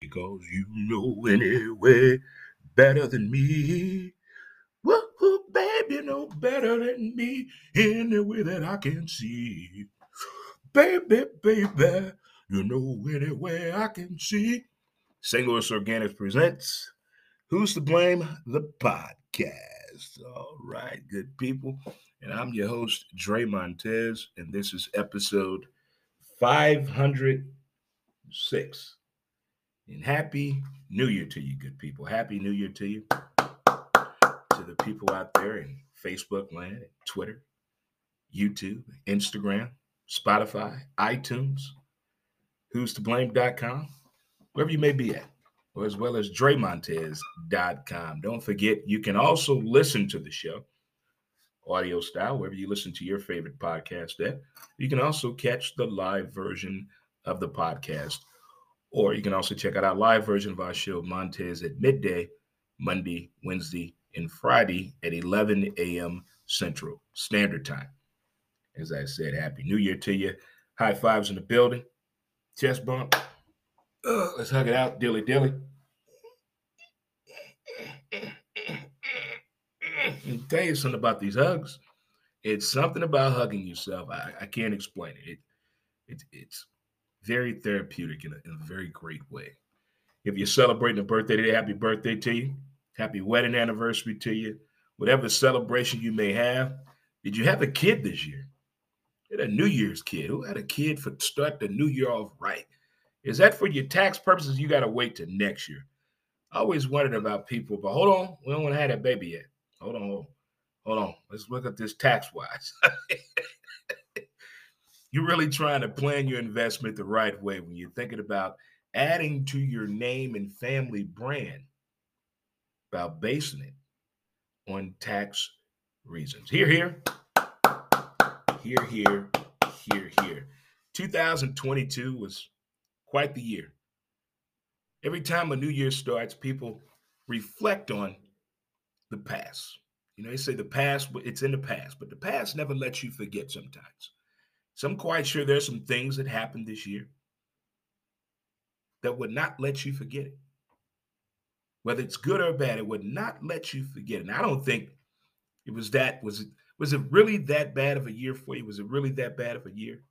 Because you know anyway better than me. Woo, baby, know better than me any way that I can see. Baby, baby, you know anyway I can see. Louis Organics presents Who's to Blame? The podcast. All right, good people. And I'm your host, Dre Montez, and this is episode 506. And happy New Year to you, good people. Happy New Year to you. To the people out there in Facebook land, Twitter, YouTube, Instagram, Spotify, iTunes, who's to blame.com, wherever you may be at, or as well as DreMontez.com. Don't forget, you can also listen to the show audio style, wherever you listen to your favorite podcast at. You can also catch the live version of the podcast, or you can also check out our live version of our show, Montez at midday, Monday, Wednesday, and Friday at 11 a.m. Central Standard Time. As I said, Happy New Year to you. High fives in the building. Chest bump. Uh, let's hug it out, dilly dilly. And tell you something about these hugs. It's something about hugging yourself. I, I can't explain it. it, it it's very therapeutic in a, in a very great way. If you're celebrating a birthday today, happy birthday to you. Happy wedding anniversary to you. Whatever celebration you may have. Did you have a kid this year? Had a New Year's kid. Who had a kid for start the new year off right? Is that for your tax purposes? You got to wait till next year. I always wondered about people, but hold on, we don't want to have that baby yet. Hold on, hold on. Let's look at this tax wise. you're really trying to plan your investment the right way when you're thinking about adding to your name and family brand about basing it on tax reasons. Here, here, here, here, here, here. 2022 was quite the year. Every time a new year starts, people reflect on the past. You know, they say the past, it's in the past, but the past never lets you forget sometimes. So I'm quite sure there's some things that happened this year that would not let you forget it. Whether it's good or bad, it would not let you forget it. And I don't think it was that, was it, was it really that bad of a year for you? Was it really that bad of a year?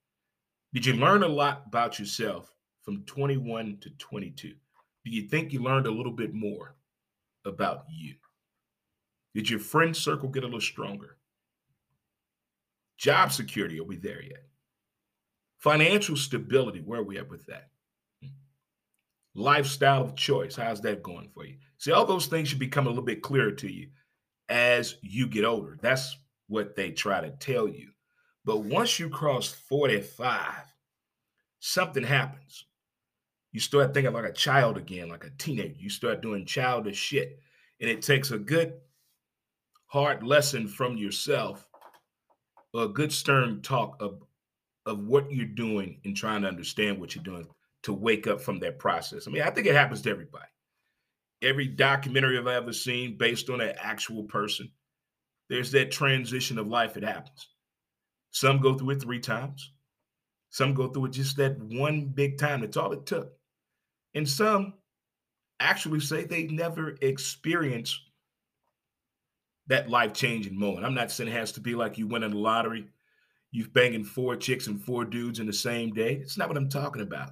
Did you learn a lot about yourself from 21 to 22? Do you think you learned a little bit more about you? Did your friend circle get a little stronger? Job security, are we there yet? Financial stability, where are we at with that? Lifestyle of choice, how's that going for you? See, all those things should become a little bit clearer to you as you get older. That's what they try to tell you. But once you cross 45, something happens. You start thinking like a child again, like a teenager. You start doing childish shit. And it takes a good hard lesson from yourself, a good stern talk of, of what you're doing and trying to understand what you're doing to wake up from that process. I mean, I think it happens to everybody. Every documentary I've ever seen based on an actual person, there's that transition of life. It happens. Some go through it three times. Some go through it just that one big time. That's all it took. And some actually say they never experienced that life changing moment. I'm not saying it has to be like you win in the lottery, you've banging four chicks and four dudes in the same day. It's not what I'm talking about.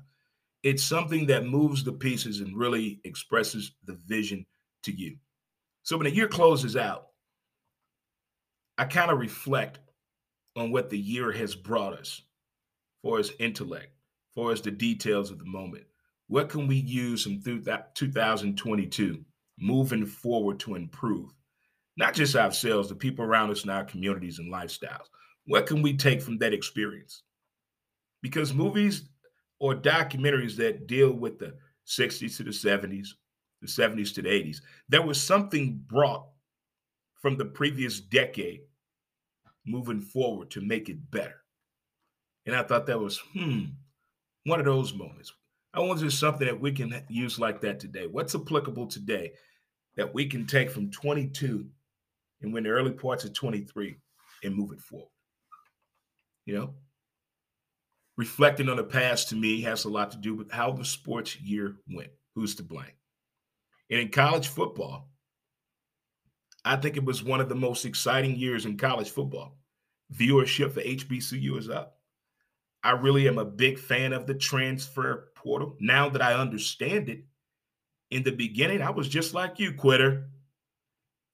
It's something that moves the pieces and really expresses the vision to you. So when the year closes out, I kind of reflect on what the year has brought us for its intellect, for as the details of the moment. What can we use from through that 2022 moving forward to improve? Not just ourselves, the people around us in our communities and lifestyles. What can we take from that experience? Because movies or documentaries that deal with the 60s to the 70s, the 70s to the 80s, there was something brought from the previous decade moving forward to make it better. And I thought that was, hmm, one of those moments. I wonder something that we can use like that today. What's applicable today that we can take from 22 and win the early parts of 23 and move it forward. You know, reflecting on the past to me has a lot to do with how the sports year went. Who's to blame? And in college football, I think it was one of the most exciting years in college football. Viewership for HBCU is up. I really am a big fan of the transfer portal. Now that I understand it, in the beginning, I was just like you, quitter.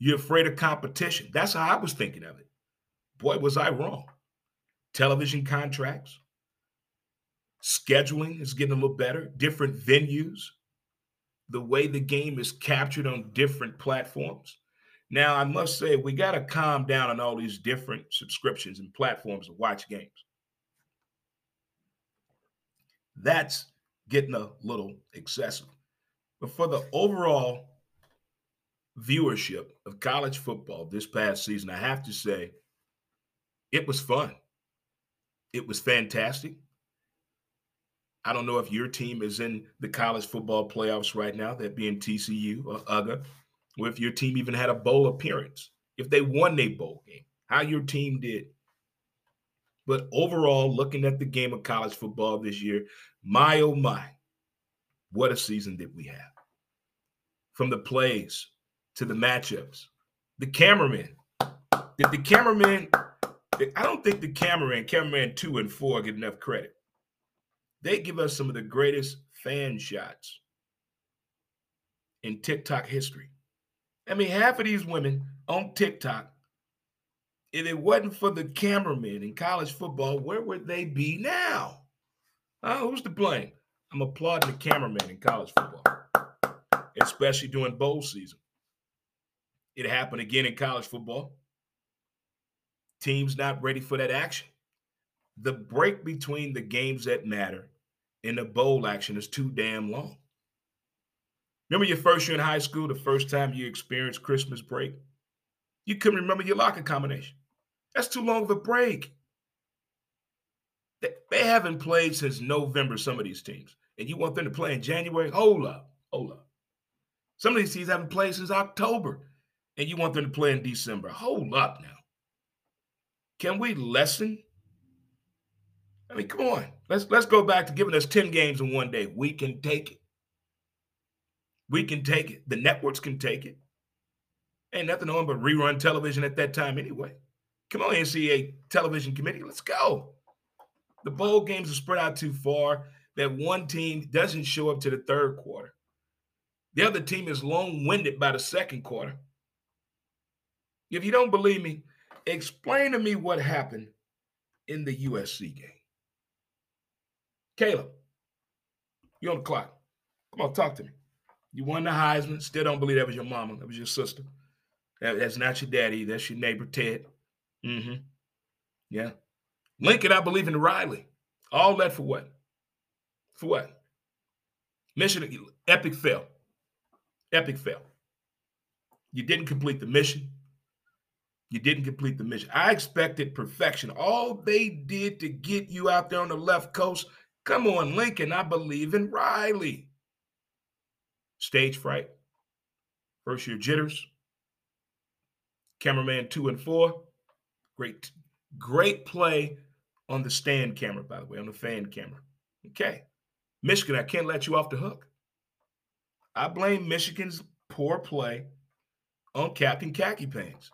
You're afraid of competition. That's how I was thinking of it. Boy, was I wrong. Television contracts, scheduling is getting a little better, different venues, the way the game is captured on different platforms. Now, I must say, we got to calm down on all these different subscriptions and platforms to watch games. That's getting a little excessive. But for the overall viewership of college football this past season, I have to say it was fun. It was fantastic. I don't know if your team is in the college football playoffs right now, that being TCU or UGA, or if your team even had a bowl appearance, if they won a bowl game, how your team did. But overall, looking at the game of college football this year, my oh my, what a season did we have. From the plays to the matchups, the cameramen. Did the cameraman, I don't think the cameraman, cameraman two and four get enough credit. They give us some of the greatest fan shots in TikTok history. I mean, half of these women on TikTok, if it wasn't for the cameramen in college football, where would they be now? Uh, who's to blame? I'm applauding the cameramen in college football, especially during bowl season. It happened again in college football. Teams not ready for that action. The break between the games that matter and the bowl action is too damn long. Remember your first year in high school, the first time you experienced Christmas break? You couldn't remember your locker combination. That's too long of a break. They, haven't played since November, some of these teams. And you want them to play in January? Hold up. Hold up. Some of these teams haven't played since October. And you want them to play in December. Hold up now. Can we lessen? I mean, come on. Let's let's go back to giving us 10 games in one day. We can take it. We can take it. The networks can take it. Ain't nothing on but rerun television at that time anyway. Come on, NCAA television committee. Let's go. The bowl games are spread out too far that one team doesn't show up to the third quarter. The other team is long winded by the second quarter. If you don't believe me, explain to me what happened in the USC game. Caleb, you're on the clock. Come on, talk to me. You won the Heisman. Still don't believe that was your mama. That was your sister. That, that's not your daddy. That's your neighbor, Ted. Mm-hmm. Yeah. Lincoln, I believe in Riley. All that for what? For what? Mission, epic fail. Epic fail. You didn't complete the mission. You didn't complete the mission. I expected perfection. All they did to get you out there on the left coast. Come on, Lincoln. I believe in Riley stage fright, first year jitters, cameraman two and four. Great, great play on the stand camera, by the way, on the fan camera. Okay. Michigan, I can't let you off the hook. I blame Michigan's poor play on Captain Khaki Pants.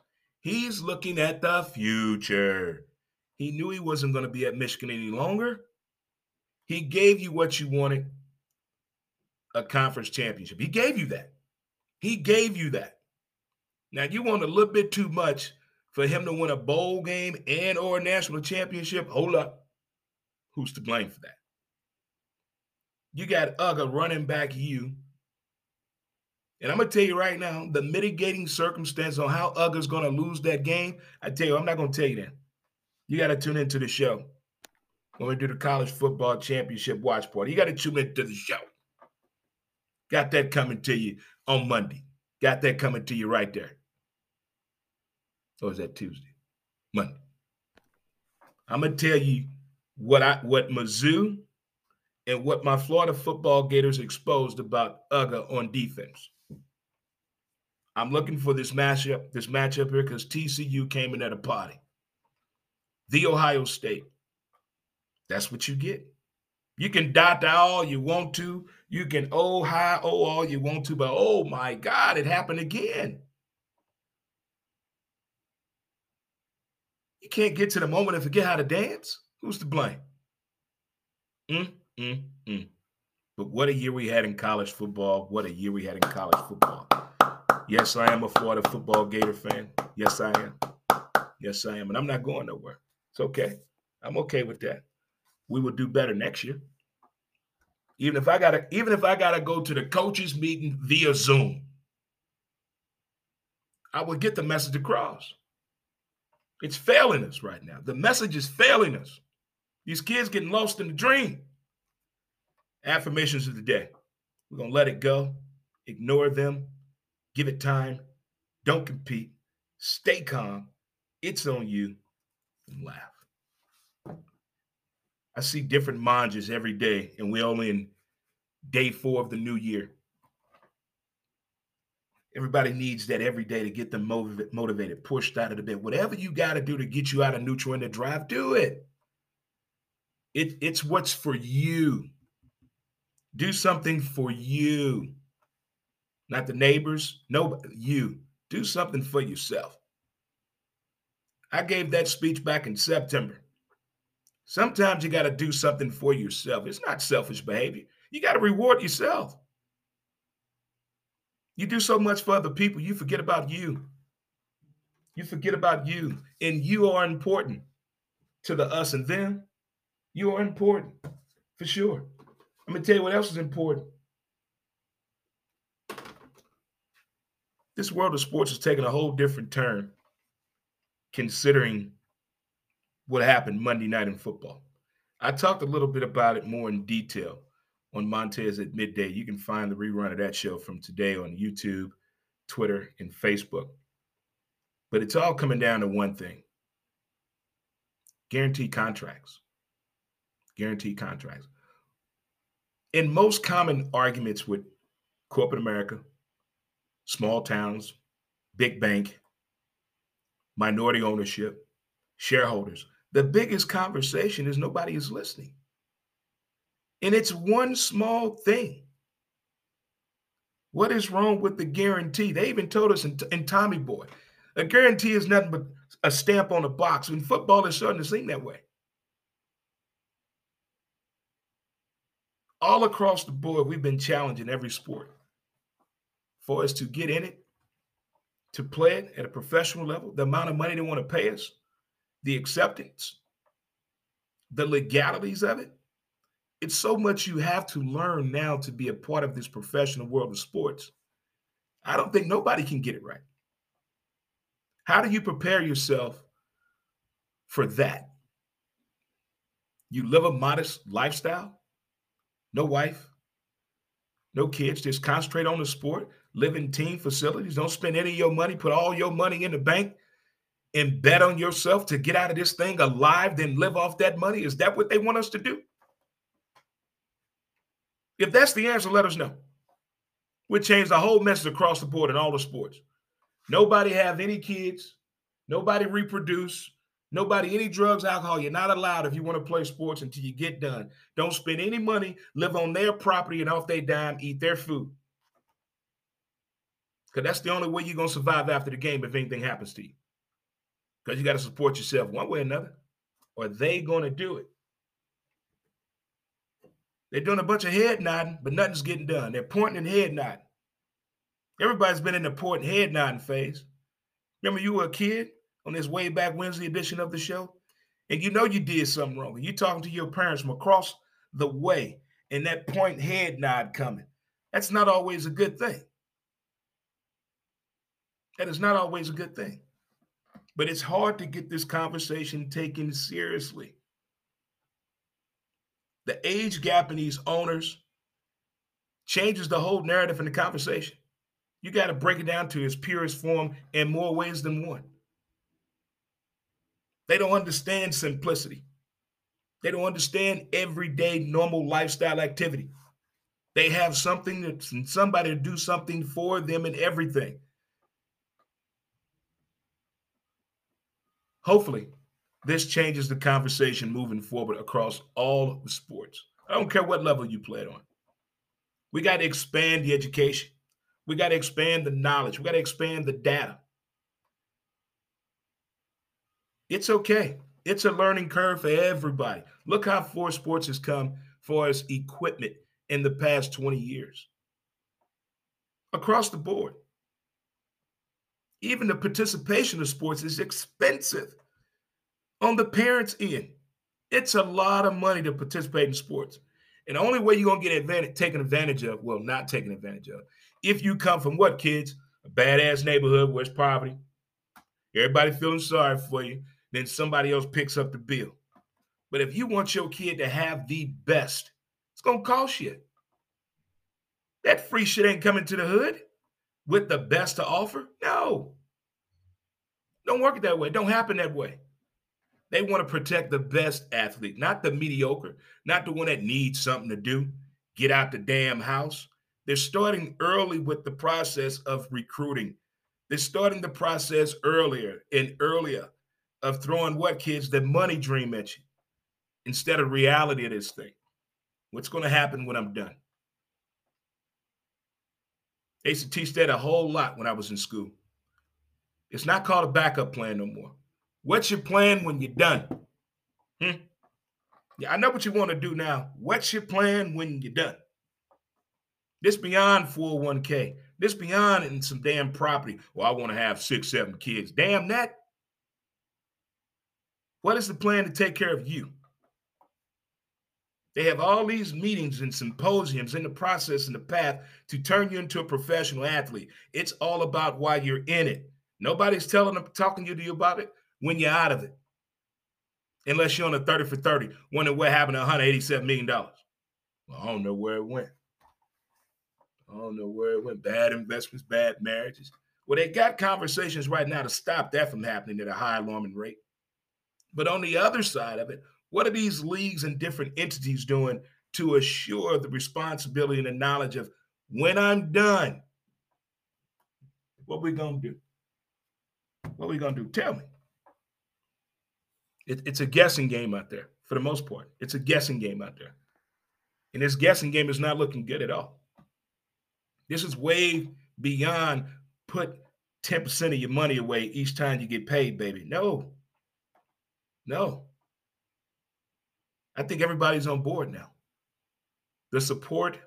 He's looking at the future. He knew he wasn't going to be at Michigan any longer. He gave you what you wanted a conference championship. He gave you that. He gave you that. Now you want a little bit too much for him to win a bowl game and or a national championship. Hold up. Who's to blame for that? You got Uga running back you. And I'm gonna tell you right now, the mitigating circumstance on how Uga's gonna lose that game. I tell you, I'm not gonna tell you that. You got to tune into the show when we do the college football championship watch party. You got to tune into the show. Got that coming to you on Monday. Got that coming to you right there. Or is that Tuesday? Monday. I'm gonna tell you what I what Mizzou and what my Florida football Gators exposed about UGA on defense. I'm looking for this matchup, this matchup here, because TCU came in at a party. The Ohio State. That's what you get. You can dot all you want to. You can oh hi oh all you want to, but oh my God, it happened again. You can't get to the moment and forget how to dance. Who's to blame? Mm, mm, mm. But what a year we had in college football. What a year we had in college football. Yes, I am a Florida football Gator fan. Yes, I am. Yes, I am. And I'm not going nowhere. It's okay. I'm okay with that. We will do better next year. Even if I gotta, even if I gotta go to the coaches meeting via Zoom, I will get the message across. It's failing us right now. The message is failing us. These kids getting lost in the dream. Affirmations of the day. We're to let it go, ignore them, give it time, don't compete, stay calm. It's on you, and laugh. I see different manjas every day, and we're only in day four of the new year. Everybody needs that every day to get them motivated, pushed out of the bed. Whatever you got to do to get you out of neutral in the drive, do it. it. It's what's for you. Do something for you, not the neighbors. No, you. Do something for yourself. I gave that speech back in September. Sometimes you got to do something for yourself. It's not selfish behavior. You got to reward yourself. You do so much for other people, you forget about you. You forget about you, and you are important to the us and them. You are important for sure. I'm gonna tell you what else is important. This world of sports is taking a whole different turn considering what happened Monday night in football. I talked a little bit about it more in detail on Montez at midday. You can find the rerun of that show from today on YouTube, Twitter, and Facebook. But it's all coming down to one thing guaranteed contracts. Guaranteed contracts. In most common arguments with corporate America, small towns, big bank, minority ownership, shareholders, the biggest conversation is nobody is listening. And it's one small thing. What is wrong with the guarantee? They even told us in, in Tommy Boy, a guarantee is nothing but a stamp on a box. When football is starting to seem that way. All across the board, we've been challenging every sport for us to get in it, to play it at a professional level, the amount of money they want to pay us, the acceptance, the legalities of it it's so much you have to learn now to be a part of this professional world of sports. I don't think nobody can get it right. How do you prepare yourself for that? You live a modest lifestyle, no wife, no kids, just concentrate on the sport, live in team facilities, don't spend any of your money, put all your money in the bank and bet on yourself to get out of this thing alive, then live off that money. Is that what they want us to do? If that's the answer, let us know. We'll change the whole message across the board in all the sports. Nobody have any kids. Nobody reproduce. Nobody any drugs, alcohol. You're not allowed if you want to play sports until you get done. Don't spend any money. Live on their property and off their dime. Eat their food. Because that's the only way you're going to survive after the game if anything happens to you. Because you got to support yourself one way or another. Or they going to do it. They're doing a bunch of head nodding, but nothing's getting done. They're pointing and head nodding. Everybody's been in the pointing head nodding phase. Remember, you were a kid on this way back Wednesday edition of the show, and you know you did something wrong. You're talking to your parents from across the way, and that point head nod coming. That's not always a good thing. That is not always a good thing. But it's hard to get this conversation taken seriously the age gap in these owners changes the whole narrative in the conversation. You got to break it down to its purest form in more ways than one. They don't understand simplicity. They don't understand everyday normal lifestyle activity. They have something that's somebody to do something for them and everything. Hopefully, This changes the conversation moving forward across all the sports. I don't care what level you played on. We got to expand the education. We got to expand the knowledge. We got to expand the data. It's okay. It's a learning curve for everybody. Look how far sports has come for its equipment in the past 20 years. Across the board. Even the participation of sports is expensive on the parents' end. It's a lot of money to participate in sports. And the only way you're gonna get advantage, taken advantage of, well, not taken advantage of, if you come from what kids? A badass neighborhood where it's poverty. Everybody feeling sorry for you, then somebody else picks up the bill. But if you want your kid to have the best, it's gonna cost you. That free shit ain't coming to the hood with the best to offer. No. Don't work it that way. Don't happen that way. They want to protect the best athlete, not the mediocre, not the one that needs something to do, get out the damn house. They're starting early with the process of recruiting. They're starting the process earlier and earlier of throwing what kids the money dream at you instead of reality of this thing. What's going to happen when I'm done? They used to teach that a whole lot when I was in school. It's not called a backup plan no more. What's your plan when you're done? Hmm? Yeah, I know what you want to do now. What's your plan when you're done? This beyond 401k. This beyond in some damn property. Well, I want to have six, seven kids. Damn that. What is the plan to take care of you? They have all these meetings and symposiums in the process and the path to turn you into a professional athlete. It's all about why you're in it. Nobody's telling them, talking to you about it when you're out of it. Unless you're on a 30 for 30, wondering what happened to $187 million. Well, I don't know where it went. I don't know where it went. Bad investments, bad marriages. Well, they got conversations right now to stop that from happening at a high alarming rate. But on the other side of it, what are these leagues and different entities doing to assure the responsibility and the knowledge of when I'm done, what we gonna do? What we gonna do? Tell me. It, it's a guessing game out there for the most part. It's a guessing game out there. And this guessing game is not looking good at all. This is way beyond put 10% of your money away each time you get paid, baby. No. No. I think everybody's on board now. The support,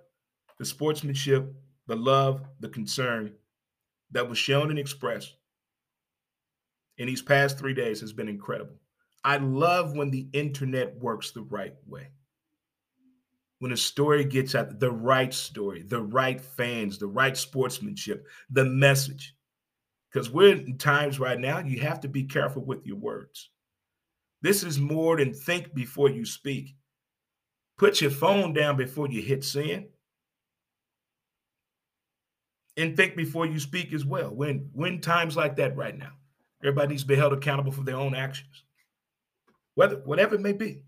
the sportsmanship, the love, the concern that was shown and expressed in these past three days has been incredible. I love when the internet works the right way. When a story gets out, the right story, the right fans, the right sportsmanship, the message. Because we're in times right now, you have to be careful with your words. This is more than think before you speak. Put your phone down before you hit send. And think before you speak as well. When when times like that right now, everybody needs to be held accountable for their own actions whether whatever it may be.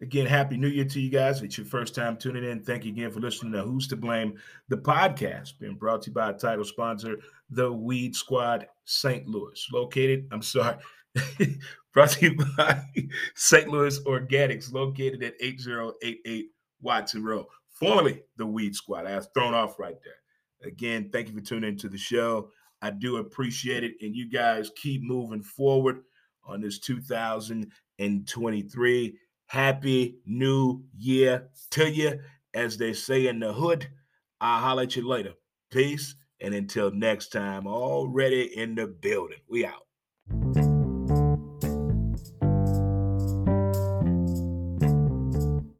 Again, happy new year to you guys. If it's your first time tuning in. Thank you again for listening to Who's to Blame, the podcast, being brought to you by a title sponsor, The Weed Squad St. Louis. Located, I'm sorry, brought to you by St. Louis Organics, located at 8088 Watson Road, formerly The Weed Squad. I was thrown off right there. Again, thank you for tuning into the show. I do appreciate it. And you guys keep moving forward on this 2023. Happy New Year to you. As they say in the hood, I'll holler at you later. Peace. And until next time, already in the building. We out.